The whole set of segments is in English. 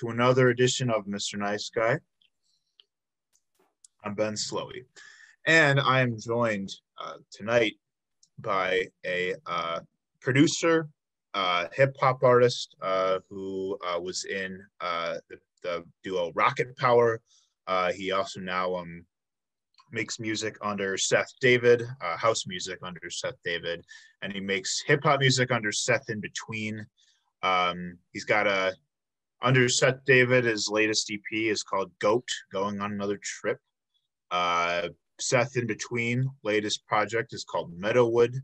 To another edition of Mr. Nice Guy. I'm Ben Slowey, and I am joined uh, tonight by a uh, producer, uh, hip hop artist uh, who uh, was in uh, the, the, duo Rocket Power. he also now um, makes music under Seth David, house music under Seth David, and he makes hip hop music under Seth in between. Um, he's got a under Seth David, his latest EP is called Goat, Going on Another Trip. Uh, Seth in between, latest project is called Meadowwood,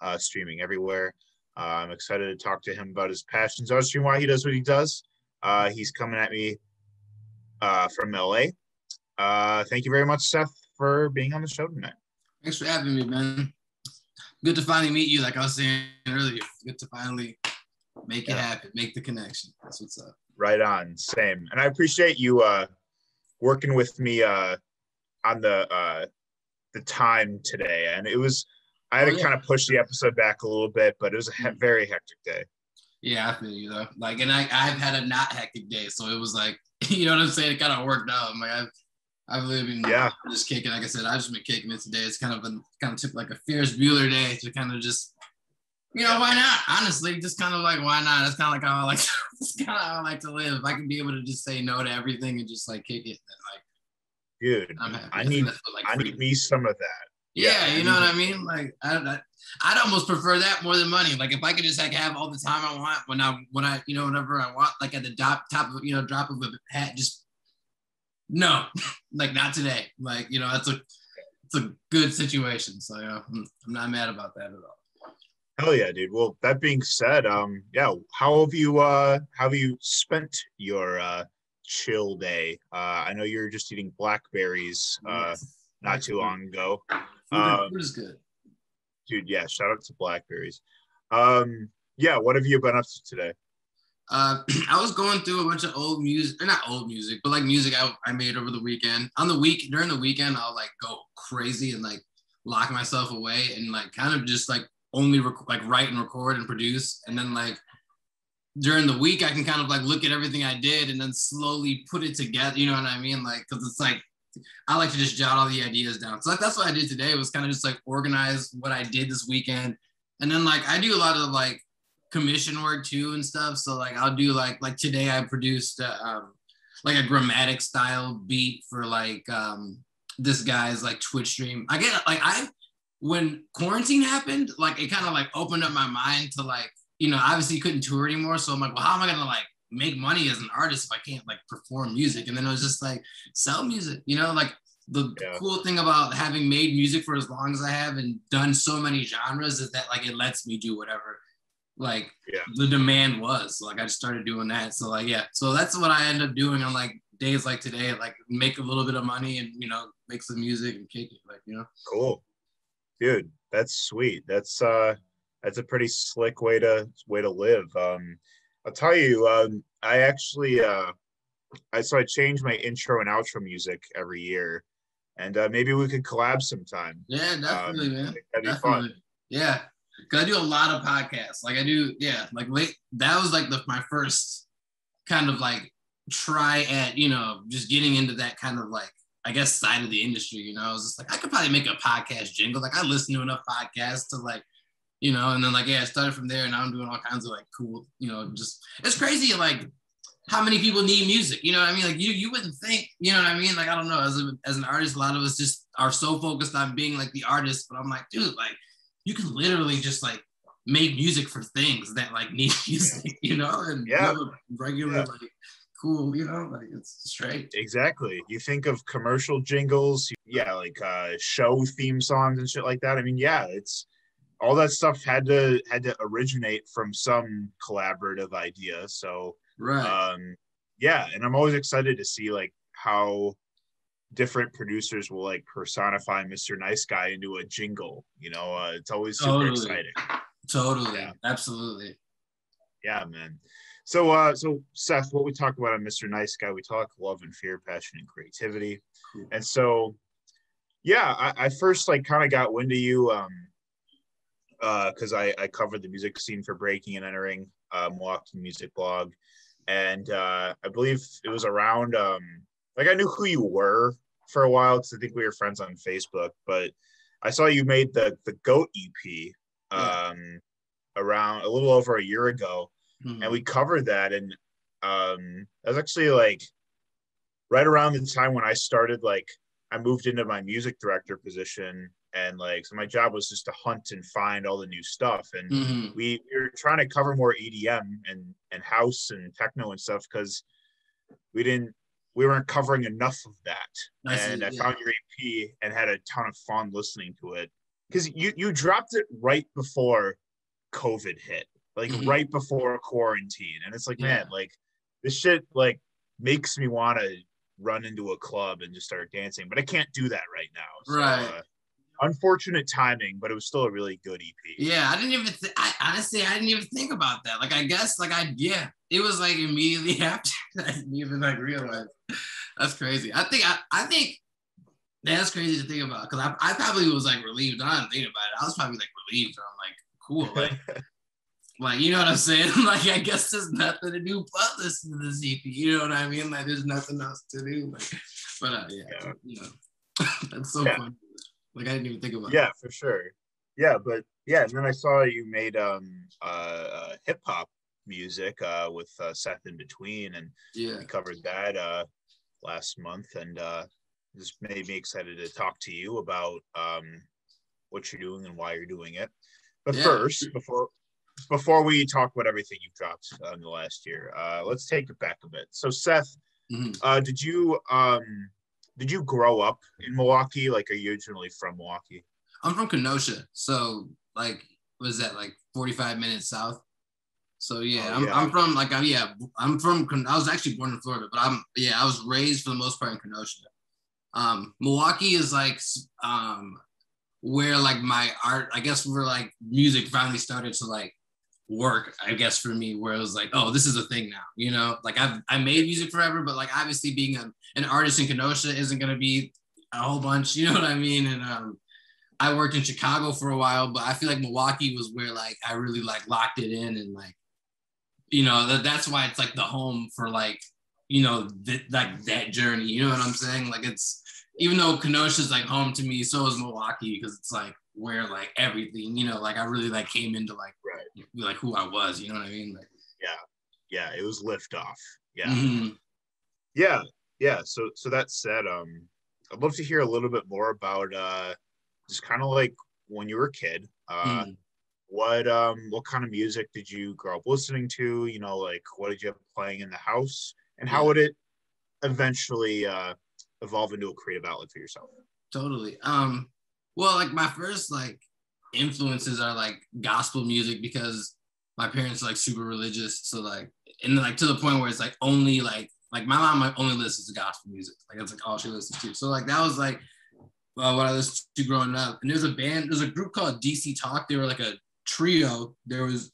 uh, streaming everywhere. Uh, I'm excited to talk to him about his passions stream why he does what he does. Uh, he's coming at me uh, from LA. Uh, thank you very much, Seth, for being on the show tonight. Thanks for having me, man. Good to finally meet you. Like I was saying earlier, good to finally make it yeah. happen, make the connection. That's what's up. Right on, same. And I appreciate you uh, working with me uh, on the uh, the time today. And it was I had oh, to yeah. kind of push the episode back a little bit, but it was a he- mm. very hectic day. Yeah, I feel you though. Like, and I I've had a not hectic day, so it was like you know what I'm saying. It kind of worked out. I'm like I've I've really been yeah just kicking. Like I said, I've just been kicking it today. It's kind of been kind of took like a Ferris Bueller day to kind of just you know, why not? Honestly, just kind of like why not? That's kind of like how I like. To, that's kind of how I like to live. If I can be able to just say no to everything and just like kick it, then like, dude, i need, like I need me some of that. Yeah, yeah you know what I mean. Like, I, I, I'd almost prefer that more than money. Like, if I could just like have all the time I want when I when I you know whenever I want, like at the top top of you know drop of a hat, just no, like not today. Like you know that's a it's a good situation. So yeah, I'm, I'm not mad about that at all. Hell yeah, dude. Well, that being said, um, yeah, how have you uh how have you spent your uh chill day? Uh I know you're just eating blackberries uh not too long ago. Um, food is good. Dude, yeah, shout out to blackberries. Um, yeah, what have you been up to today? Uh, I was going through a bunch of old music, or not old music, but like music I, I made over the weekend. On the week during the weekend, I'll like go crazy and like lock myself away and like kind of just like only rec- like write and record and produce. And then like during the week i can kind of like look at everything i did and then slowly put it together you know what i mean? Like because it's like i like to just jot all the ideas down. So like, that's what i did today was kind of just like organize what i did this weekend. And then like i do a lot of like commission work too and stuff. So like i'll do like like today i produced uh, um, like a grammatic style beat for like um this guy's like twitch stream. I get like i when quarantine happened, like it kind of like opened up my mind to like, you know, obviously couldn't tour anymore. So I'm like, well, how am I gonna like make money as an artist if I can't like perform music? And then it was just like sell music, you know, like the yeah. cool thing about having made music for as long as I have and done so many genres is that like it lets me do whatever like yeah. the demand was. So, like I just started doing that. So like yeah, so that's what I end up doing on like days like today, like make a little bit of money and you know make some music and kick it, like you know. Cool dude that's sweet. That's uh that's a pretty slick way to way to live. Um i'll tell you um i actually uh i so i change my intro and outro music every year and uh maybe we could collab sometime. Yeah definitely um, man. that'd be definitely. fun yeah because i do a lot of podcasts. Like i do yeah like late that was like the my first kind of like try at you know just getting into that kind of like I guess side of the industry. You know, I was just like, I could probably make a podcast jingle. Like I listen to enough podcasts to like, you know, and then like yeah, I started from there, and now I'm doing all kinds of like cool, you know, just it's crazy like how many people need music. You know what I mean? Like you you wouldn't think, you know what I mean? Like I don't know, as a, as an artist, a lot of us just are so focused on being like the artist, but I'm like, dude, like you can literally just like make music for things that like need music, you know, and yeah. regular yeah. like cool, you know, like it's straight. Exactly. You think of commercial jingles, yeah, like uh show theme songs and shit like that. I mean, yeah, it's all that stuff had to had to originate from some collaborative idea. So right. um yeah, and I'm always excited to see like how different producers will like personify Mr. Nice Guy into a jingle. You know, uh, it's always super totally. exciting. Totally. Yeah. Absolutely. Yeah, man. So, uh, so Seth, what we talk about on Mr. Nice Guy, we talk love and fear, passion and creativity, cool. and so, yeah, I, I first like kind of got wind of you, um, uh, because I I covered the music scene for Breaking and Entering, uh, Milwaukee Music Blog, and uh, I believe it was around um, like I knew who you were for a while because I think we were friends on Facebook, but I saw you made the the Goat EP um, yeah. around a little over a year ago, mm-hmm. and we covered that, and um, that was actually like right around the time when I started like I moved into my music director position and like so my job was just to hunt and find all the new stuff and mm-hmm. we, we were trying to cover more EDM and and house and techno and stuff because we didn't we weren't covering enough of that I and see, I yeah. found your EP and had a ton of fun listening to it because you you dropped it right before COVID hit like mm-hmm. right before quarantine and it's like yeah. man like this shit like makes me want to run into a club and just start dancing, but I can't do that right now. So, right. Uh, unfortunate timing, but it was still a really good EP. Yeah, I didn't even. Th- I honestly, I didn't even think about that. Like, I guess, like, I yeah, it was like immediately after I didn't even like realize. That's crazy. I think. I, I think that's crazy to think about because I, I probably was like relieved. I didn't think about it. I was probably like relieved. I'm like, cool. Like, like, you know what I'm saying? like, I guess there's nothing to do but listen to the EP. You know what I mean? Like, there's nothing else to do. Like, but uh, yeah, yeah. you know, that's so yeah. funny. Like, I didn't even think about. Yeah, for sure. Yeah, but yeah, and then I saw you made um uh, uh hip hop music uh with uh, Seth in between, and yeah, we covered that uh last month, and uh just made me excited to talk to you about um what you're doing and why you're doing it. But yeah. first, before before we talk about everything you've dropped uh, in the last year, uh, let's take it back a bit. So, Seth, mm-hmm. uh, did you um, did you grow up in Milwaukee? Like, are you originally from Milwaukee? I'm from Kenosha, so like, was that like 45 minutes south? So yeah, oh, I'm, I'm from like I'm yeah I'm from I was actually born in Florida, but I'm yeah I was raised for the most part in Kenosha. Um, Milwaukee is like um, where like my art I guess where like music finally started to like work, I guess, for me, where it was like, oh, this is a thing now, you know, like I've I made music forever, but like obviously being a, an artist in Kenosha isn't gonna be a whole bunch, you know what I mean? And um, I worked in Chicago for a while, but I feel like Milwaukee was where like I really like locked it in and like, you know, that, that's why it's like the home for like, you know, th- like that journey. You know what I'm saying? Like it's even though Kenosha's like home to me, so is Milwaukee because it's like where like everything, you know, like I really like came into like right. like who I was, you know what I mean? Like yeah. Yeah, it was liftoff. Yeah. Mm-hmm. Yeah. Yeah. So so that said, um I'd love to hear a little bit more about uh just kind of like when you were a kid. Uh mm. what um what kind of music did you grow up listening to? You know, like what did you have playing in the house? And how would it eventually uh evolve into a creative outlet for yourself? Totally. Um well, like my first like influences are like gospel music because my parents are like super religious. So like and like to the point where it's like only like like my mom only listens to gospel music. Like that's like all she listens to. So like that was like uh, what I listened to growing up. And there's a band, there's a group called DC Talk. They were like a trio. There was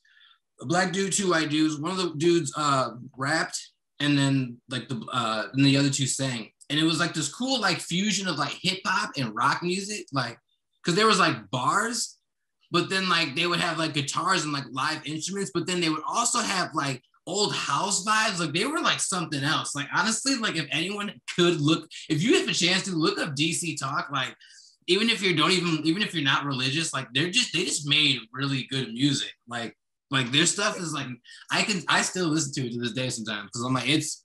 a black dude, two white dudes. One of the dudes uh rapped and then like the uh and the other two sang. And it was like this cool like fusion of like hip hop and rock music. Like because there was like bars, but then like they would have like guitars and like live instruments, but then they would also have like old house vibes. Like they were like something else. Like honestly, like if anyone could look, if you have a chance to look up DC Talk, like even if you don't even even if you're not religious, like they're just they just made really good music. Like like their stuff is like I can I still listen to it to this day sometimes because I'm like it's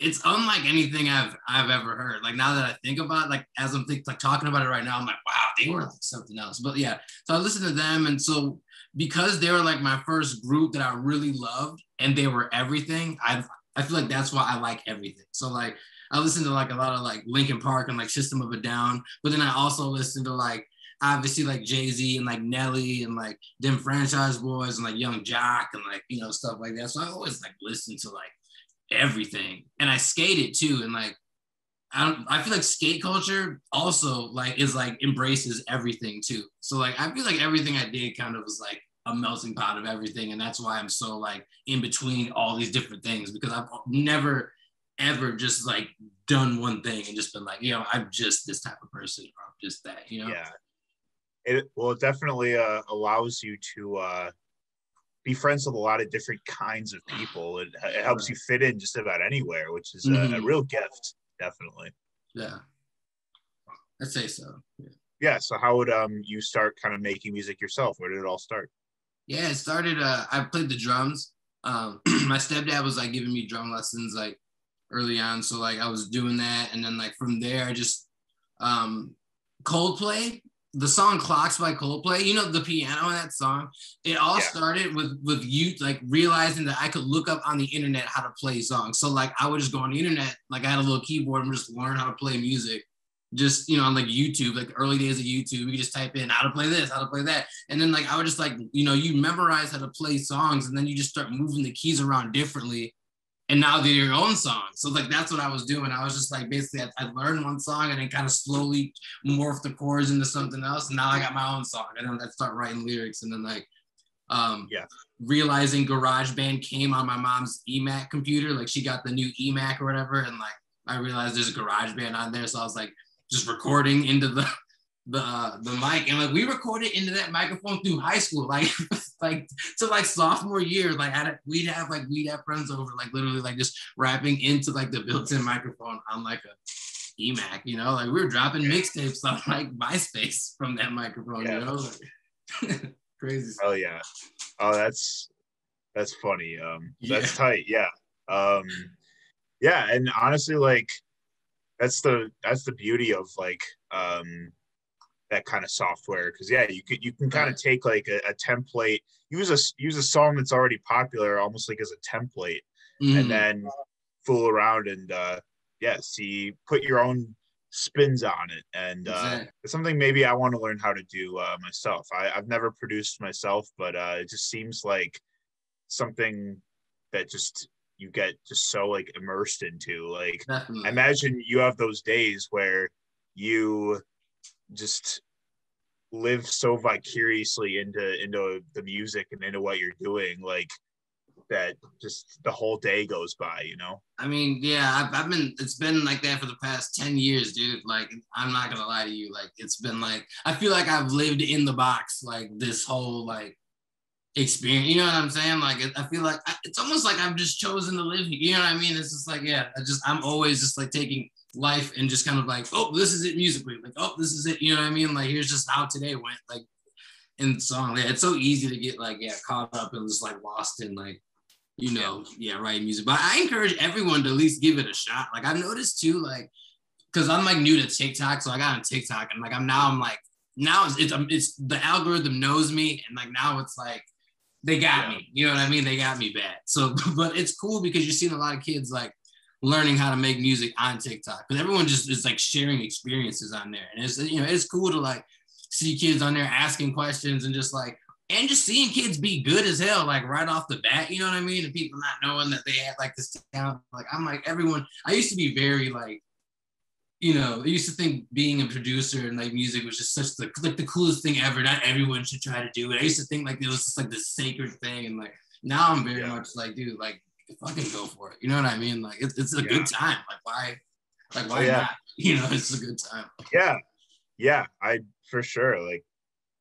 it's unlike anything I've I've ever heard. Like now that I think about it, like as I'm think, like talking about it right now, I'm like, wow, they were like something else. But yeah, so I listened to them, and so because they were like my first group that I really loved, and they were everything. I I feel like that's why I like everything. So like I listened to like a lot of like Linkin Park and like System of a Down, but then I also listened to like obviously like Jay Z and like Nelly and like Dem Franchize Boyz and like Young Joc and like you know stuff like that. So I always like listen to like everything. And I skated too. And like, I don't, I feel like skate culture also like is like embraces everything too. So like, I feel like everything I did kind of was like a melting pot of everything. And that's why I'm so like in between all these different things because I've never ever just like done one thing and just been like, you know, I'm just this type of person or I'm just that, you know? Yeah. It, well, it definitely uh, allows you to uh, be friends with a lot of different kinds of people. It, it helps you fit in just about anywhere, which is a, a Mhm. real gift, definitely. Yeah. I'd say so. Yeah. Yeah. So how would um you start kind of making music yourself? Where did it all start? Yeah, it started. Uh, I played the drums. Um, my stepdad was like giving me drum lessons like early on, so like I was doing that, and then like from there, I just um, Coldplay. The song "Clocks" by Coldplay. You know the piano in that song. It all Yeah. started with with you like realizing that I could look up on the internet how to play songs. So like I would just go on the internet, like I had a little keyboard and just learn how to play music. Just you know on like YouTube, like early days of YouTube, you just type in how to play this, how to play that, and then like I would just like you know you memorize how to play songs, and then you just start moving the keys around differently, and now they're your own song. So like that's what I was doing. I was just like basically I, I learned one song and then kind of slowly morph the chords into something else, and now I got my own song, and then I start writing lyrics, and then like um Yeah. realizing GarageBand came on my mom's eMac computer, like she got the new eMac or whatever, and like I realized there's a GarageBand on there, so I was like just recording into the the uh, the mic and like we recorded into that microphone through high school like like to like sophomore year like I, we'd have like we'd have friends over like literally like just rapping into like the built-in microphone on like a eMac you know like we were dropping mixtapes on like MySpace from that microphone Yeah. you know like, crazy stuff. Oh yeah. Oh, that's that's funny. Um, that's tight. Yeah. Um, yeah, and honestly, like that's the that's the beauty of like um that kind of software because yeah, you could you can kind of take like a, a template, use a use a song that's already popular, almost like as a template, Mhm. and then fool around and uh yeah, see put your own spins on it and uh Exactly. something maybe I want to learn how to do uh, myself. I, I've never produced myself, but uh, it just seems like something that just you get just so like immersed into. Like, definitely I imagine you have those days where you just live so vicariously into into the music and into what you're doing, like that. Just the whole day goes by, you know. I mean, yeah, I've, I've been, it's been like that for the past 10 years, dude. Like, I'm not gonna lie to you. Like, it's been like, I feel like I've lived in the box, like, this whole, like, experience. You know what I'm saying? Like, I feel like I, it's almost like I've just chosen to live here. You know what I mean? It's just like, yeah, I just, I'm always just like taking life and just kind of like, oh, this is it musically. Like, oh, this is it. You know what I mean? Like, here's just how today went. Like, in the song. Yeah, it's so easy to get like, yeah, caught up and just like lost in like, you know, yeah, writing music. But I encourage everyone to at least give it a shot. Like I've noticed too, like, because I'm like new to TikTok, so I got on TikTok and like I'm now I'm like now it's it's, um, it's the algorithm knows me and like now it's like they got Yeah. me. You know what I mean? They got me bad. So, but it's cool because you're seeing a lot of kids like learning how to make music on TikTok because everyone just is like sharing experiences on there, and it's you know it's cool to like see kids on there asking questions and just like and just seeing kids be good as hell, like right off the bat, you know what I mean? And people not knowing that they had like this talent. Like I'm like everyone. I used to be very like, you know, I used to think being a producer and like music was just such the like the coolest thing ever. Not everyone should try to do it. I used to think like it was just like the sacred thing, and like now I'm very Yeah. much like, dude, like fucking go for it. You know what I mean? Like it's it's a Yeah. good time. Like why, like why Oh, yeah. not? You know, it's a good time. Yeah, yeah, I for sure. Like,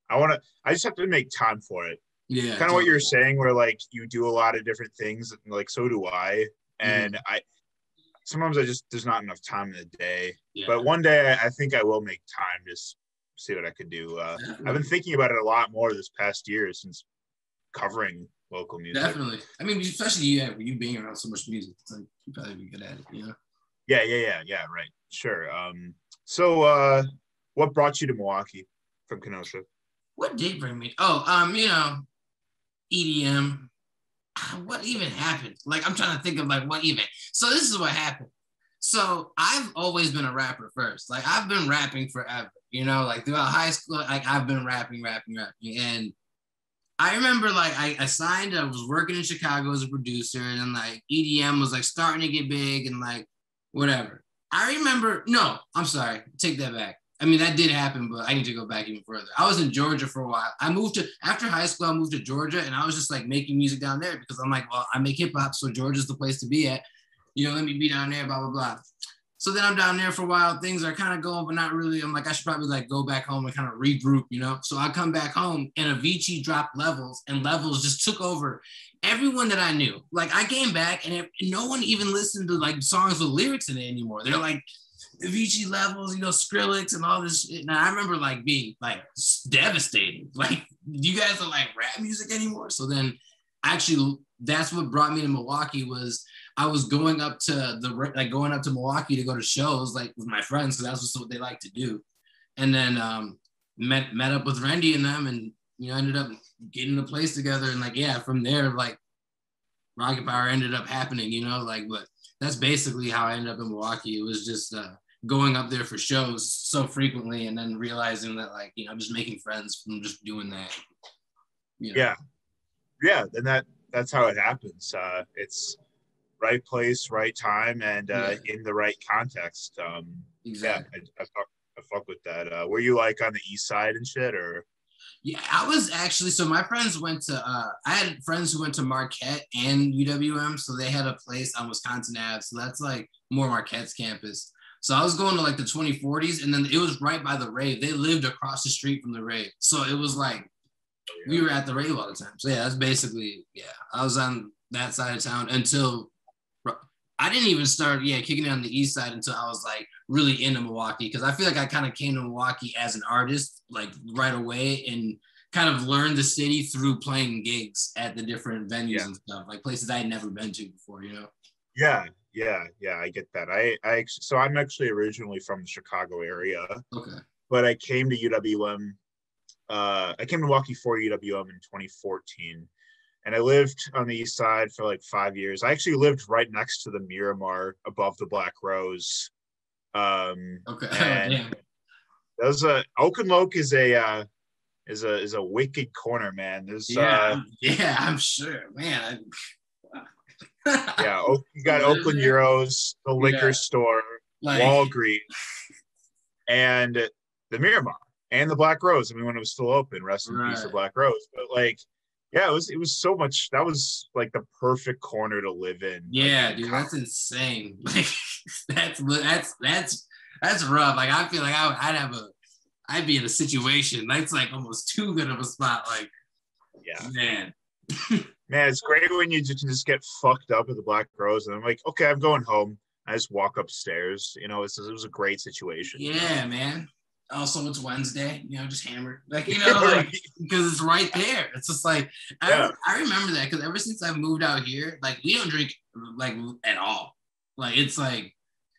I want to. I just have to make time for it. Yeah. kind of what you're saying where like you do a lot of different things and like so do i and i sometimes i just there's not enough time in the day yeah. but one day i, I think i will make time just see what i could do uh, i've been thinking about it a lot more this past year since covering local music Definitely. I mean, especially you, yeah, you being around so much music, it's like you probably be good at it, you know? yeah yeah yeah yeah right sure um so uh what brought you to milwaukee from kenosha What did bring me? Oh, um, you know, EDM. What even happened? Like, I'm trying to think of like what even. So this is what happened. So I've always been a rapper first. Like I've been rapping forever. You know, like throughout high school, like I've been rapping, rapping, rapping, and I remember like I, I signed, I was working in Chicago as a producer, and then like EDM was like starting to get big and like whatever. I remember, no, I'm sorry, take that back. I mean, that did happen, but I need to go back even further. I was in Georgia for a while. I moved to, after high school, I moved to Georgia and I was just like making music down there because I'm like, well, I make hip hop, so Georgia's the place to be at. You know, let me be down there, blah, blah, blah. So then I'm down there for a while. Things are kind of going, but not really. I'm like, I should probably like go back home and kind of regroup, you know? So I come back home and Avicii dropped levels and levels just took over everyone that I knew. Like I came back and it, no one even listened to like songs with lyrics in it anymore. They're like Avicii levels, you know, Skrillex and all this shit. Now I remember like being like devastated. Like you guys are like rap music anymore. So then actually that's what brought me to Milwaukee was I was going up to the like going up to Milwaukee to go to shows like with my friends because that's just what they like to do, and then um, met met up with Randy and them, and you know ended up getting a place together, and like yeah, from there like Rocket Power ended up happening, you know, like but that's basically how I ended up in Milwaukee. It was just uh, going up there for shows so frequently, and then realizing that like you know just making friends from just doing that. You know? Yeah, yeah, and that that's how it happens. Uh, it's right place, right time, and uh, yeah. in the right context. Um, exactly. Yeah, I, I, fuck, I fuck with that. Uh, were you like on the east side and shit, or? Yeah, I was actually. So my friends went to. Uh, I had friends who went to Marquette and UWM, so they had a place on Wisconsin Ave. So that's like more Marquette's campus. So I was going to like the 2040s, and then it was right by the rave. They lived across the street from the rave, so it was like we were at the rave all the time. So yeah, that's basically yeah. I was on that side of town until I didn't even start, yeah, kicking it on the east side until I was like really into Milwaukee because I feel like I kind of came to Milwaukee as an artist like right away and kind of learned the city through playing gigs at the different venues yeah. and stuff, like places I had never been to before, you know? Yeah, yeah, yeah, I get that. I, I, so I'm actually originally from the Chicago area. Okay. But I came to UWM. Uh, I came to Milwaukee for UWM in 2014 and I lived on the east side for like five years. I actually lived right next to the Miramar above the Black Rose. Um, okay. And that was a is a uh, is a is a wicked corner, man. There's yeah, uh, yeah, I'm sure, man. yeah, you got Oakland Gyros, the liquor yeah. store, like, Walgreens, and the Miramar and the Black Rose. I mean, when it was still open, rest in right. peace, the Black Rose. But like yeah, it was it was so much. That was like the perfect corner to live in. Yeah, like, dude, that's insane. Like that's that's that's that's rough. Like I feel like I would, I'd have a I'd be in a situation that's like almost too good of a spot. Like, yeah, man. man, it's great when you just, just get fucked up at the Black Rose, and I'm like, okay, I'm going home. I just walk upstairs. You know, it was a great situation. Yeah, man Oh, also it's Wednesday, you know, just hammered. Like, you know, like because it's right there. It's just like I, I remember that because ever since I moved out here, like we don't drink like at all. Like it's like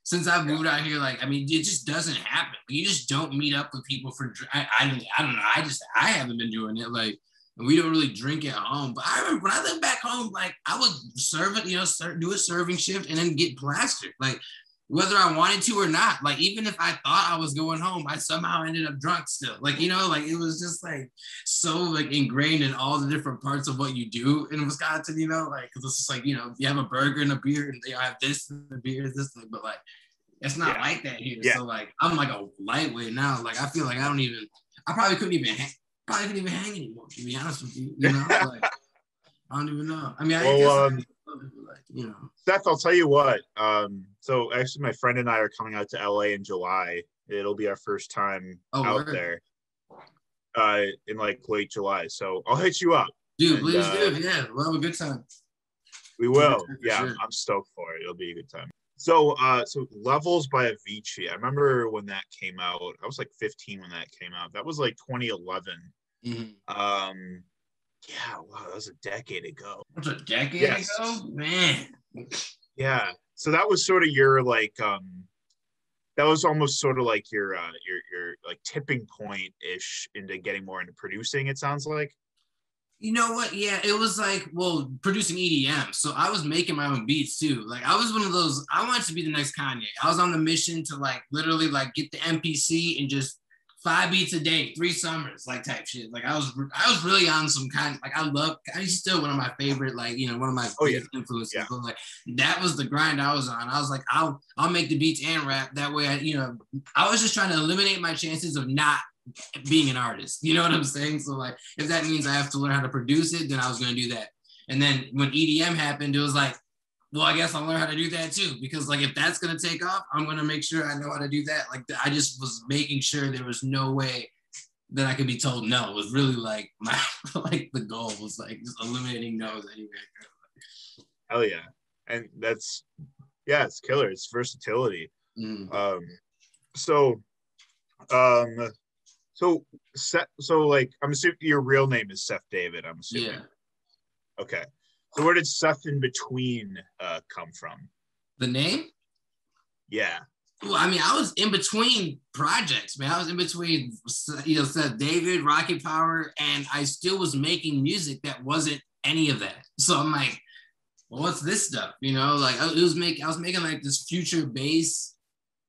since I've moved out here, like I mean, it just doesn't happen. You just don't meet up with people for. I, I, I don't know. I just I haven't been doing it. Like we don't really drink at home. But I remember when I lived back home, like I would serve it, you know, do a serving shift and then get plastered. Like whether I wanted to or not. Like even if I thought I was going home, I somehow ended up drunk still. Like you know, like it was just like so like ingrained in all the different parts of what you do in Wisconsin. You know, like because it's just like you know you have a burger and a beer and they have this and the beer is this, but like it's not yeah. like that here. Yeah. So like I'm like a lightweight now. Like I feel like I don't even. I probably couldn't even hang, probably couldn't even hang anymore. To be honest with you, you know, like I don't even know. I mean, I well, guess. Um, like, you know. Seth, I'll tell you what. Um, so actually, my friend and I are coming out to LA in July. It'll be our first time oh, out word. there. Uh, in like late July. So I'll hit you up. Dude, and, please uh, do. Yeah, we'll have a good time. We will. Yeah, sure. I'm stoked for it. It'll be a good time. So, uh, so Levels by Avicii. I remember when that came out. I was like 15 when that came out. That was like 2011. Mm-hmm. Um, yeah, wow, that was a decade ago. That was a decade yes. ago, man. Yeah. So that was sort of your like um that was almost sort of like your uh your your like tipping point ish into getting more into producing, it sounds like. You know what? Yeah, it was like, well, producing EDM. So I was making my own beats too. Like I was one of those, I wanted to be the next Kanye. I was on the mission to like literally like get the MPC and just five beats a day, three summers, like type shit. Like I was, I was really on some kind. Like I love. He's still one of my favorite. Like you know, one of my oh, yeah. influences. Yeah. But like that was the grind I was on. I was like, I'll, I'll make the beats and rap. That way, I, you know, I was just trying to eliminate my chances of not being an artist. You know what I'm saying? So like, if that means I have to learn how to produce it, then I was gonna do that. And then when EDM happened, it was like well, I guess I'll learn how to do that too. Because like if that's gonna take off, I'm gonna make sure I know how to do that. Like I just was making sure there was no way that I could be told no. It was really like my like the goal was like just eliminating no's anyway. Hell yeah. And that's yeah, it's killer. It's versatility. Mm. Um so um so Seth, so like I'm assuming your real name is Seth David, I'm assuming. Yeah. Okay. So where did Seth in between uh come from? The name? Yeah. Well, I mean, I was in between projects, man. I was in between, you know, Seth David, Rocket Power, and I still was making music that wasn't any of that. So I'm like, well, what's this stuff? You know, like I, it was making, I was making like this future bass,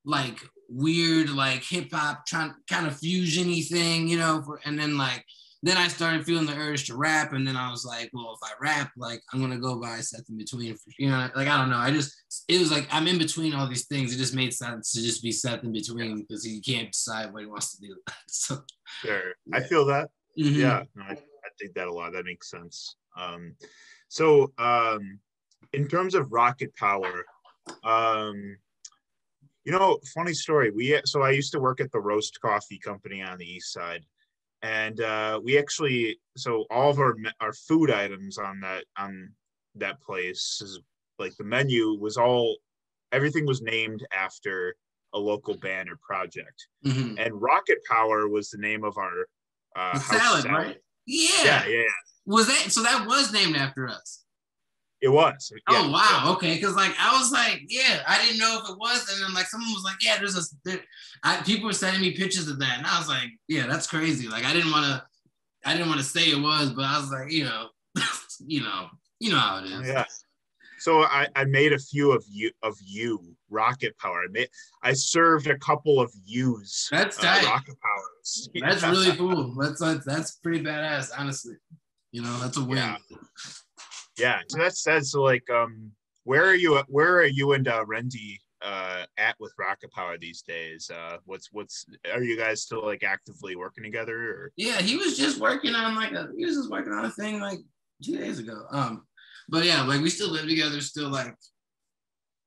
like weird, like hip hop, trying kind of fusiony thing, you know. For, and then like then I started feeling the urge to rap, and then I was like, well, if I rap, like I'm gonna go by Seth in between, you know, like I don't know. I just it was like I'm in between all these things. It just made sense to just be Seth in between because he can't decide what he wants to do. so Sure. I feel that. mhm. Yeah. No, I, I think that a lot. That makes sense. Um so um in terms of rocket power, um you know, funny story. We so I used to work at the roast coffee company on the east side and uh, we actually so all of our our food items on that on that place is like the menu was all everything was named after a local band or project Mhm. and rocket power was the name of our uh house salad, right? Yeah. yeah yeah, yeah. Was that so? That was named after us. It was Oh wow, okay. Because like I was like, yeah, I didn't know if it was, and then like someone was like, yeah, there's a. There, I, people were sending me pictures of that, and I was like, yeah, that's crazy. Like I didn't want to, I didn't want to say it was, but I was like, you know, you know, you know how it is. yeah so I, I made a few of you of you rocket power i made i served a couple of yous That's uh, rocket powers That's really cool. That's that's, that's pretty badass, honestly. You know, that's a win. Yeah. Yeah, so that says like um where are you where are you and uh Randy uh at with Rocket Power these days? Uh what's what's are you guys still like actively working together or Yeah, he was just working on like a he was just working on a thing like two days ago. Um, but yeah, like we still live together, still like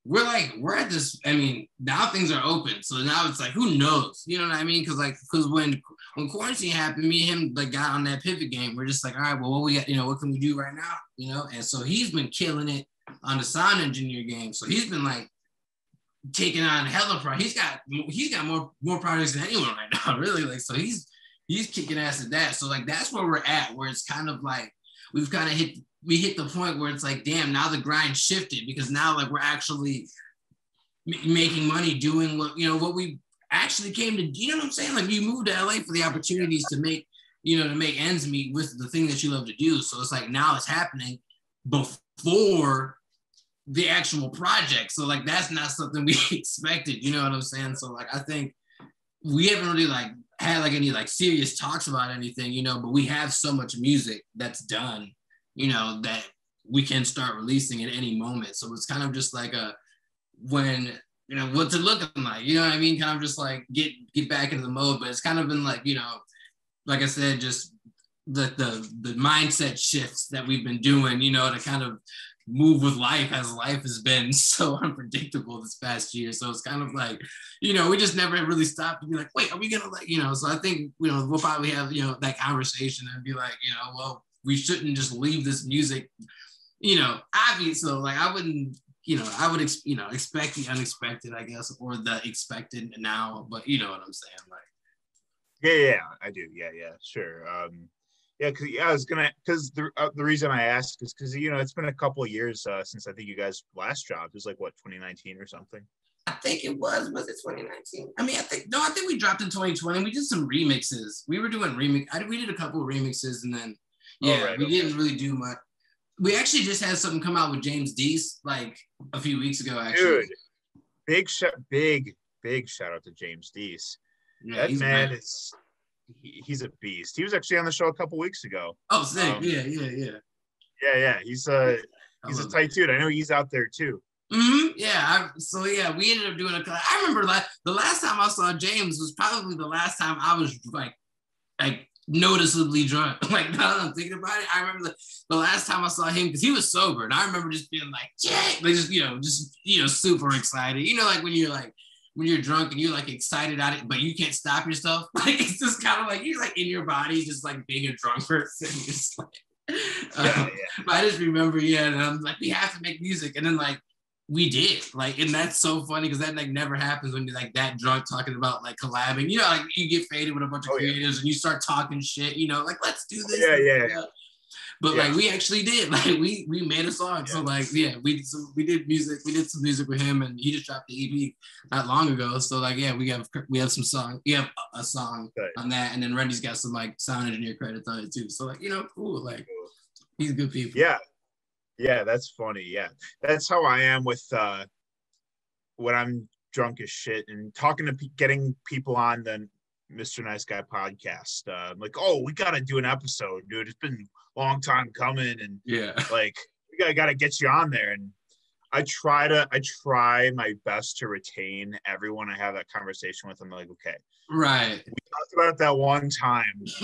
we're like we're at this. I mean, now things are open, so now it's like who knows? You know what I mean? Because like because when when quarantine happened, me and him like got on that pivot game. We're just like, all right, well, what we got? You know, what can we do right now? You know, and so he's been killing it on the sound engineer game. So he's been like taking on hella pro. He's got he's got more more projects than anyone right now, really. Like so he's he's kicking ass at that. So like that's where we're at, where it's kind of like we've kind of hit we hit the point where it's like, damn, now the grind shifted because now like we're actually m- making money doing what you know what we actually came to. You know what I'm saying? Like you moved to LA for the opportunities to make you know to make ends meet with the thing that you love to do. So it's like now it's happening before the actual project. So like that's not something we expected. You know what I'm saying? So like I think we haven't really like had like any like serious talks about anything, you know, but we have so much music that's done, you know, that we can start releasing at any moment. So it's kind of just like a when you know what's it looking like, you know what I mean? Kind of just like get get back into the mode. But it's kind of been like, you know, like I said, just the the the mindset shifts that we've been doing, you know, to kind of move with life as life has been so unpredictable this past year. So it's kind of like, you know, we just never really stopped to be like, wait, are we gonna like, you know? So I think you know we'll probably have you know that conversation and be like, you know, well, we shouldn't just leave this music, you know, obvious. So like I wouldn't, you know, I would ex- you know expect the unexpected, I guess, or the expected now. But you know what I'm saying, like. Yeah, yeah, yeah, I do. Yeah, yeah, sure. Um yeah, cause yeah, I was gonna because the uh, the reason I asked is because you know it's been a couple of years uh, since I think you guys last dropped. It was like what 2019 or something. I think it was. Was it 2019? I mean, I think no. I think we dropped in 2020. We did some remixes. We were doing remix. I, we did a couple of remixes, and then Oh, yeah, right, we okay. didn't really do much. We actually just had something come out with James Deese like a few weeks ago. Actually, Dude, big shout, big big shout out to James Deese. yeah, that man mad. is he, he's a beast. He was actually on the show a couple weeks ago. Oh, sick. um, yeah, yeah, yeah. Yeah, yeah, he's a he's a tight dude. I know he's out there too. hmm Yeah. I, so yeah, we ended up doing a. I remember like the last time I saw James was probably the last time I was like, like noticeably drunk. Like now that I'm thinking about it, I remember the, the last time I saw him because he was sober, and I remember just being like, Jake, like just you know, just you know, super excited. You know, like when you're like when you're drunk and you're like excited at it, but you can't stop yourself. Like it's just kind of like you're like in your body, just like being a drunk person. Just like, um, yeah. I just remember, yeah, and I'm like, we have to make music, and then like we did like and that's so funny because that like never happens when you're like that drunk talking about like collabing you know like you get faded with a bunch of oh, creators yeah. and you start talking shit you know like let's do this yeah yeah, yeah. But yeah. like we actually did like we we made a song so like yeah we so we did music we did some music with him and he just dropped the ep not long ago so like yeah we have we have some song we have a song on that and then Randy's got some like sound engineer credits on it too so like you know cool like he's good people yeah yeah, that's funny. Yeah, that's how I am with uh, when I'm drunk as shit and talking to getting people on the Mr. Nice Guy podcast. Uh, like, oh, we got to do an episode, dude. It's been long time coming, and yeah, like we got to get you on there. And I try to, I try my best to retain everyone I have that conversation with. I'm like, okay, right. We talked about that one time.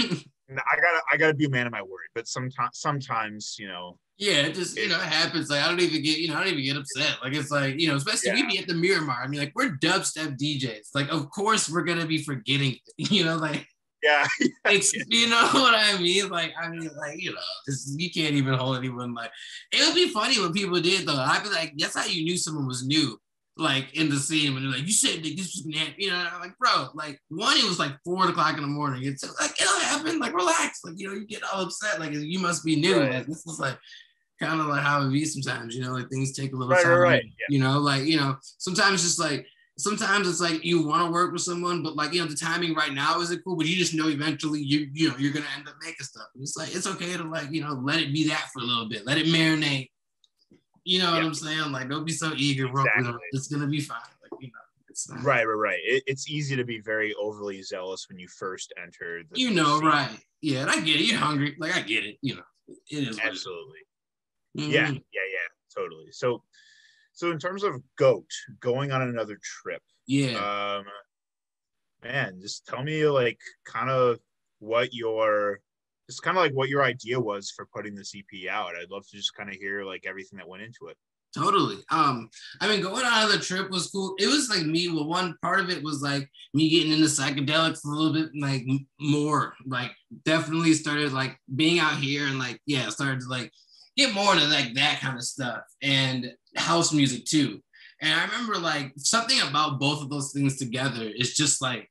I gotta, I gotta be a man of my word. But sometimes, sometimes, you know, yeah, it just you know it happens. Like I don't even get you know I don't even get upset. Like it's like you know especially yeah. we be at the Miramar. I mean like we're dubstep DJs. Like of course we're gonna be forgetting. You know like yeah, it's you know what I mean. Like I mean like you know you can't even hold anyone like it would be funny when people did though. I'd be like that's how you knew someone was new. Like in the scene when they're like, you said that this was gonna happen, you know, I'm like, bro, like one, it was like four o'clock in the morning. It's like it'll happen, like relax, like you know, you get all upset, like you must be new. Right. Like this is like kind of like how it be sometimes, you know, like things take a little right, time. Right, right. Yeah. You know, like, you know, sometimes just like sometimes it's like you want to work with someone, but like, you know, the timing right now isn't cool, but you just know eventually you, you know, you're gonna end up making stuff. And it's like it's okay to like, you know, let it be that for a little bit, let it marinate. You know what I'm saying? Like, don't be so eager. Exactly. It's gonna be fine. Like, you know. Not, right, right, right. It, it's easy to be very overly zealous when you first enter. The, you know, scene. right? Yeah, and I get it. You're hungry. Like I get it. You know, it is absolutely. Mm-hmm. Yeah, yeah, yeah, totally. So, so in terms of goat going on another trip, yeah, um, man, just tell me like kind of what your just kind of like what your idea was for putting this EP out. I'd love to just kind of hear like everything that went into it. Totally. Um, I mean, going on the trip was cool. It was like me. Well, one part of it was like me getting into psychedelics a little bit, like more. Like, definitely started like being out here and like, yeah, started like get more into like that kind of stuff and house music too. And I remember like something about both of those things together is just like,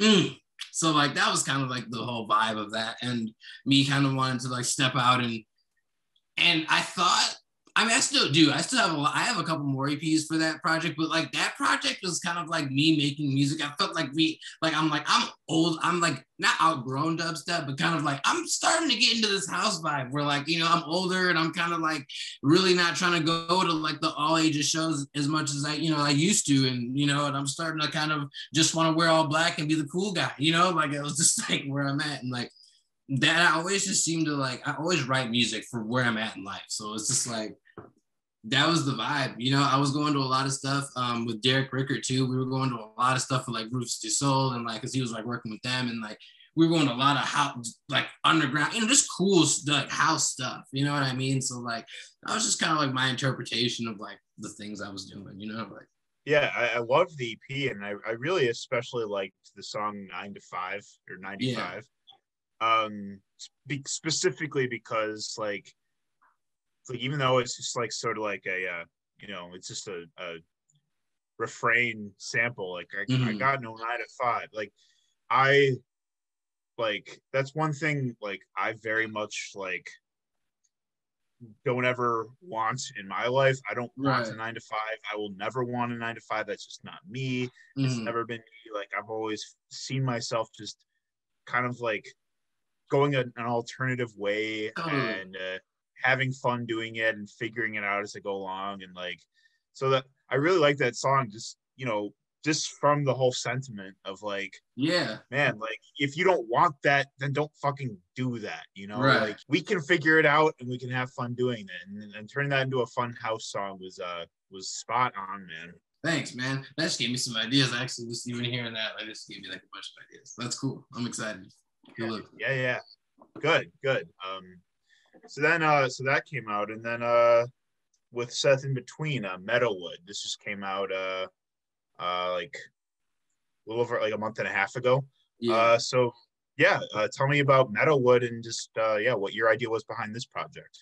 mm. so like that was kind of like the whole vibe of that, and me kind of wanted to like step out and and I thought I mean, I still do. I still have. I have a couple more EPs for that project, but like that project was kind of like me making music. I felt like we, like, I'm like, I'm old. I'm like not outgrown dubstep, but kind of like I'm starting to get into this house vibe where like, you know, I'm older and I'm kind of like really not trying to go to like the all ages shows as much as I, you know, I used to. And, you know, and I'm starting to kind of just want to wear all black and be the cool guy, you know, like it was just like where I'm at. And like, that I always just seem to like I always write music for where I'm at in life. So it's just like that was the vibe. You know, I was going to a lot of stuff um, with Derek Rickert too. We were going to a lot of stuff with like Rufus Du Sol and like, cause he was like working with them and like we were going to a lot of house, like underground, you know, just cool like house stuff. You know what I mean? So like, that was just kind of like my interpretation of like the things I was doing. You know, like. Yeah, I, I love the EP, and I, I really especially liked the song Nine to Five or Ninety Five. Yeah. Um, spe- specifically because like like even though it's just like sort of like a uh, you know it's just a, a refrain sample like I, mm-hmm. I got no nine to five like i like that's one thing like i very much like don't ever want in my life i don't want right. a nine to five i will never want a nine to five that's just not me mm-hmm. it's never been me like i've always seen myself just kind of like going a, an alternative way oh. and uh, having fun doing it and figuring it out as I go along and like so that I really like that song just you know just from the whole sentiment of like yeah. man like if you don't want that then don't fucking do that you know? Right. like we can figure it out and we can have fun doing it. And, and turning that into a fun house song was uh was spot on man. Thanks man. That just gave me some ideas. I actually just even hearing that i just gave me like a bunch of ideas. That's cool. I'm excited. Yeah, yeah, yeah. Good, good. Um, so then, uh, so that came out, and then uh, with Seth in between, uh, Meadowwood. This just came out, uh, uh, like a little over like a month and a half ago. Yeah. Uh, so yeah, uh, tell me about Meadowwood and just uh, yeah, what your idea was behind this project.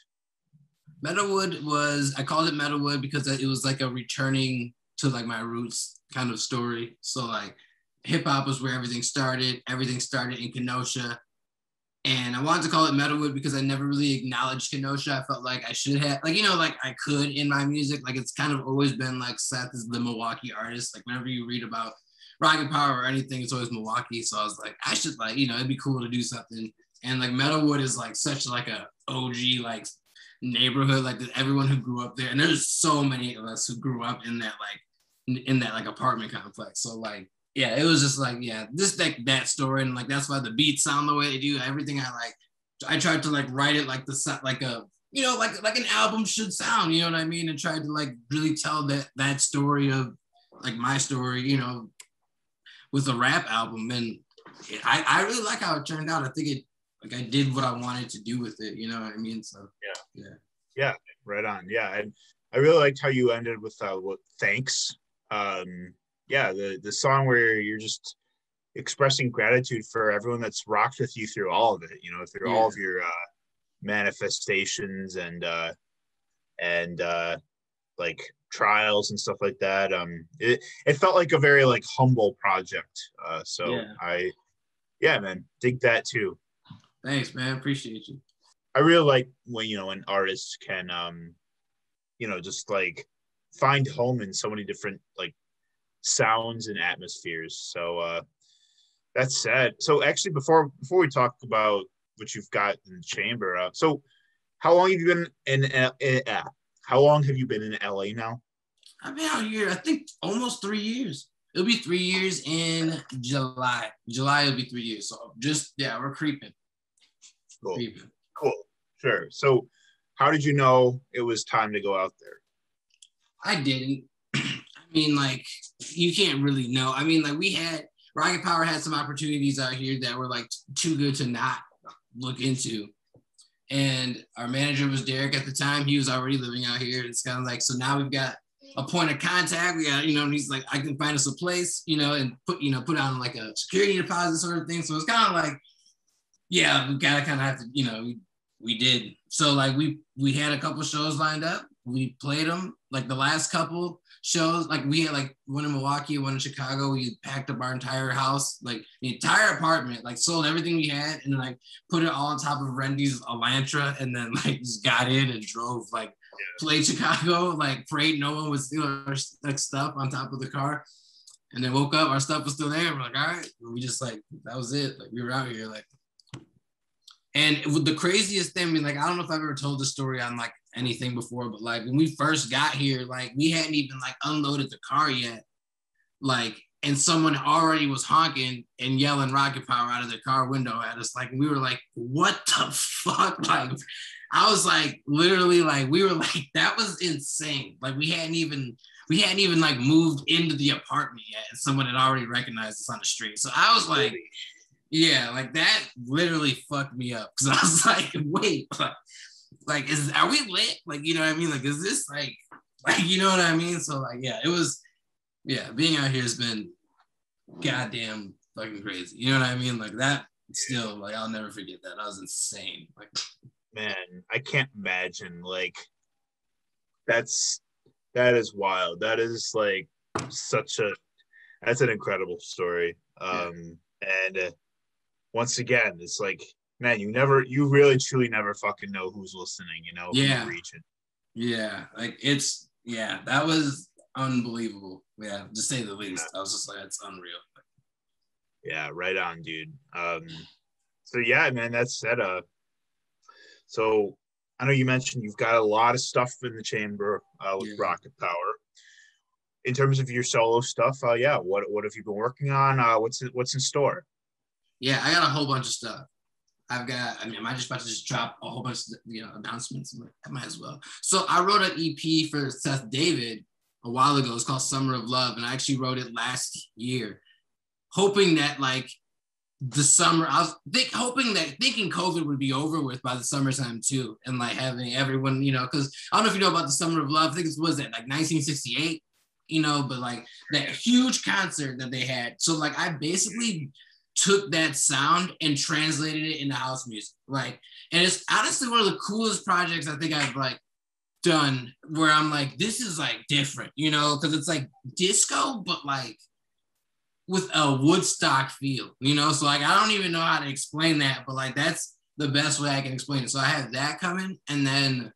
Meadowwood was I called it Meadowwood because it was like a returning to like my roots kind of story. So like hip hop was where everything started. Everything started in Kenosha. And I wanted to call it Meadowwood because I never really acknowledged Kenosha. I felt like I should have, like, you know, like I could in my music. Like it's kind of always been like Seth is the Milwaukee artist. Like whenever you read about Rocket Power or anything, it's always Milwaukee. So I was like, I should like, you know, it'd be cool to do something. And like Meadowwood is like such like a OG like neighborhood, like everyone who grew up there. And there's so many of us who grew up in that like in that like apartment complex. So like, yeah, it was just like, yeah, just like that story. And like that's why the beats sound the way they do. Everything I like, I tried to like write it like the set, like a you know like like an album should sound. You know what I mean? And tried to like really tell that that story of like my story. You know, with a rap album, and it, I I really like how it turned out. I think it like I did what I wanted to do with it. You know what I mean? So yeah, yeah, yeah, right on. Yeah, and I really liked how you ended with uh, what thanks. Um, yeah, the the song where you're just expressing gratitude for everyone that's rocked with you through all of it. You know, through yeah. all of your uh, manifestations and uh, and uh, like trials and stuff like that. Um, it it felt like a very like humble project. Uh, so yeah. I, yeah, man, dig that too. Thanks, man. Appreciate you. I really like when you know an artist can, um, you know, just like find home in so many different like sounds and atmospheres. So uh, that's sad. So actually, before before we talk about what you've got in the chamber, uh, so how long have you been in? Uh, uh, how long have you been in LA now? I've been out here, I think almost three years. It'll be three years in July. July will be three years. So just yeah, we're creeping. Cool. Creeping. Cool. Sure. So how did you know it was time to go out there? I didn't. I mean, like, you can't really know. I mean, like, we had Rocket Power had some opportunities out here that were like too good to not look into. And our manager was Derek at the time. He was already living out here. It's kind of like, so now we've got a point of contact. We got, you know, and he's like, I can find us a place, you know, and put, you know, put on like a security deposit sort of thing. So it's kind of like, yeah, we gotta kind of have to, you know, we, we did. So like we we had a couple shows lined up. We played them. Like the last couple shows, like we had like one in Milwaukee, one in Chicago. We packed up our entire house, like the entire apartment, like sold everything we had, and like put it all on top of Randy's Elantra, and then like just got in and drove like played Chicago, like prayed no one was stealing our like, stuff on top of the car. And then woke up, our stuff was still there. We're like, all right. And we just like, that was it. Like we were out here, like. And the craziest thing, I mean, like, I don't know if I've ever told the story on like anything before, but like when we first got here, like we hadn't even like unloaded the car yet. Like, and someone already was honking and yelling rocket power out of their car window at us. Like, we were like, what the fuck? Like, I was like, literally, like, we were like, that was insane. Like, we hadn't even, we hadn't even like moved into the apartment yet, and someone had already recognized us on the street. So I was like, yeah, like that literally fucked me up because I was like, wait, like, like, is are we lit? Like, you know what I mean? Like, is this like, like, you know what I mean? So like, yeah, it was, yeah, being out here has been goddamn fucking crazy. You know what I mean? Like that still, like, I'll never forget that. That was insane. Like man, I can't imagine like that's that is wild. That is like such a that's an incredible story. Um yeah. and uh, once again, it's like man, you never you really truly never fucking know who's listening, you know, yeah. Yeah, like it's yeah, that was unbelievable. Yeah, to say the least. Yeah. I was just like, it's unreal. Yeah, right on, dude. Um so yeah, man, that's set up. So I know you mentioned you've got a lot of stuff in the chamber uh, with yeah. Rocket Power. In terms of your solo stuff, uh, yeah, what what have you been working on? Uh, what's what's in store? Yeah, I got a whole bunch of stuff. I've got. I mean, am I just about to just drop a whole bunch of you know announcements? I might as well. So I wrote an EP for Seth David a while ago. It's called Summer of Love, and I actually wrote it last year, hoping that like the summer. I was think, hoping that thinking COVID would be over with by the summertime too, and like having everyone, you know, because I don't know if you know about the Summer of Love. I think it was that like 1968, you know, but like that huge concert that they had. So like I basically took that sound and translated it into house music, like, and it's honestly one of the coolest projects I think I've like done where I'm like, this is like different, you know, because it's like disco, but like with a Woodstock feel, you know. So like I don't even know how to explain that, but like that's the best way I can explain it. So I have that coming, and then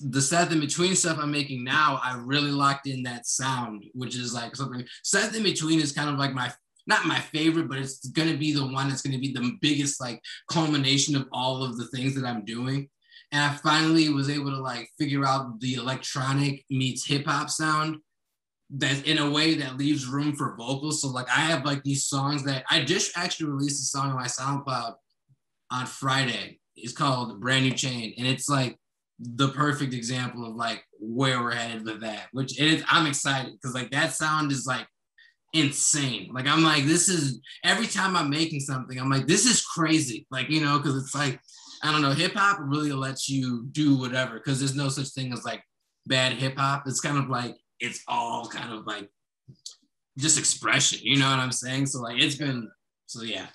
the Seth in between stuff I'm making now, I really locked in that sound, which is like something. Seth in between is kind of like my not my favorite, but it's gonna be the one that's gonna be the biggest like culmination of all of the things that I'm doing. And I finally was able to like figure out the electronic meets hip hop sound that in a way that leaves room for vocals. So like I have like these songs that I just actually released a song on my SoundCloud on Friday. It's called Brand New Chain, and it's like the perfect example of like where we're headed with that. Which it, I'm excited because like that sound is like insane. Like I'm like this is every time I'm making something, I'm like this is crazy. Like you know because it's like I don't know hip hop really lets you do whatever because there's no such thing as like bad hip hop. It's kind of like it's all kind of like just expression. You know what I'm saying? So like it's been so yeah.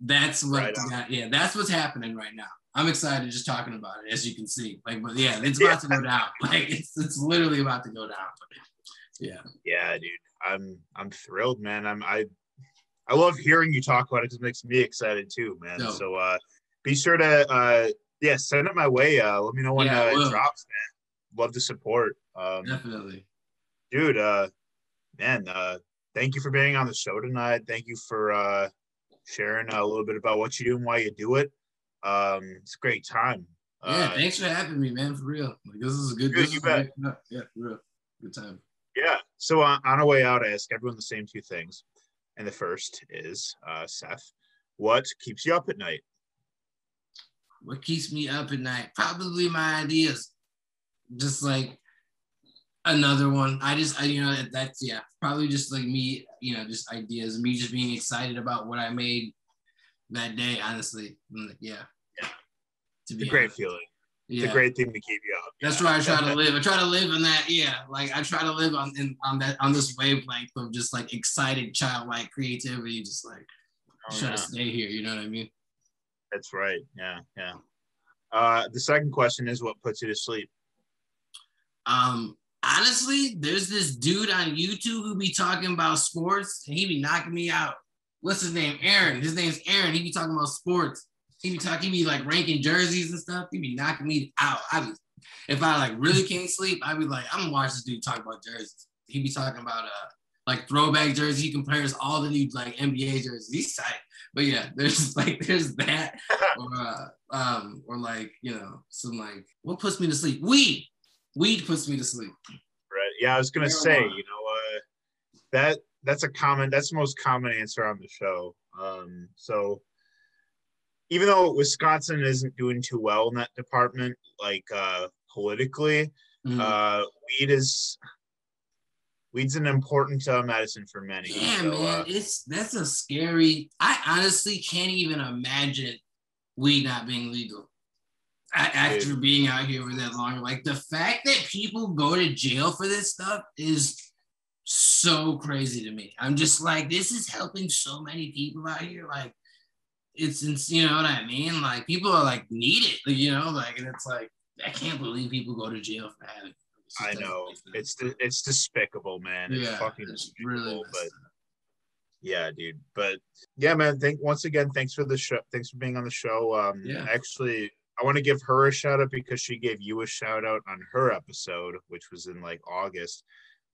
That's what right got, yeah, that's what's happening right now. I'm excited just talking about it, as you can see. Like, but yeah, it's about yeah. to go down. Like it's it's literally about to go down. Yeah. Yeah, dude. I'm I'm thrilled, man. I'm I I love hearing you talk about it because it makes me excited too, man. No. So uh be sure to uh yeah, send it my way. Uh let me know when yeah, uh, it drops, man. Love to support. Um definitely dude, uh, man, uh, thank you for being on the show tonight. Thank you for uh, sharing a little bit about what you do and why you do it. Um, it's a great time. Yeah, uh, thanks for having me, man. For real, like this is a good. Good, you bet. Great, yeah, for real, good time. Yeah. So uh, on our way out, I ask everyone the same two things, and the first is uh, Seth, what keeps you up at night? What keeps me up at night? Probably my ideas. Just like another one. I just, I, you know, that's, yeah, probably just like me, you know, just ideas, me just being excited about what I made that day, honestly. Yeah. Yeah. To be it's a great honest. feeling. Yeah. It's a great thing to keep you up. That's yeah. where I try to live. I try to live in that, yeah. Like I try to live on in, on that on this wavelength of just like excited childlike creativity, just like oh, try yeah. to stay here. You know what I mean? That's right. Yeah, yeah. Uh, the second question is, what puts you to sleep? Um, honestly, there's this dude on YouTube who be talking about sports and he be knocking me out. What's his name? Aaron. His name's Aaron. He be talking about sports. He be talking, he be like ranking jerseys and stuff. He be knocking me out. I be, if I like really can't sleep, I'd be like, I'm gonna watch this dude talk about jerseys. He be talking about uh like throwback jerseys. He compares all the new like NBA jerseys. He's tight. But yeah, there's like there's that, or uh, um, or like you know some like what puts me to sleep? Weed. Weed puts me to sleep. Right. Yeah, I was gonna say, you know, uh, that that's a common. That's the most common answer on the show. Um, so even though Wisconsin isn't doing too well in that department, like uh, politically, mm-hmm. uh, weed is weed's an important uh, medicine for many. Yeah, so, man, uh, it's that's a scary. I honestly can't even imagine weed not being legal after being out here for that long. Like the fact that people go to jail for this stuff is so crazy to me. I'm just like, this is helping so many people out here. Like, it's you know what I mean. Like people are like need it, you know, like, and it's like I can't believe people go to jail for having. I know it's it's despicable, man. It's yeah, fucking it's really but yeah, dude. But yeah, man. Thank once again. Thanks for the show. Thanks for being on the show. Um, yeah. Actually, I want to give her a shout out because she gave you a shout out on her episode, which was in like August.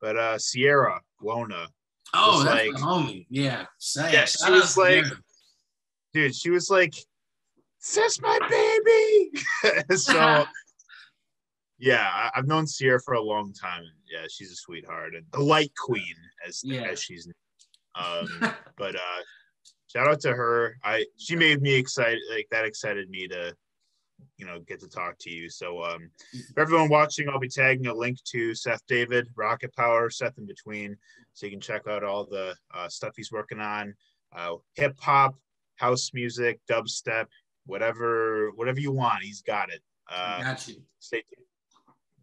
But uh Sierra Lona. Oh, that's like, homie. Yeah. Say yeah, she was like, Sierra. Dude, she was like, that's my baby. so yeah, I've known Sierra for a long time. Yeah, she's a sweetheart and the light queen as yeah. as she's um but uh shout out to her. I she made me excited like that excited me to you know get to talk to you. So um, for everyone watching, I'll be tagging a link to Seth David, Rocket Power, Seth in between, so you can check out all the uh, stuff he's working on. uh, hip hop, house music, dubstep, whatever whatever you want. He's got it. Uh, got you. Stay tuned.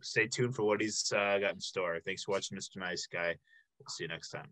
Stay tuned for what he's uh, got in store. Thanks for watching, Mr. Nice Guy. We'll see you next time.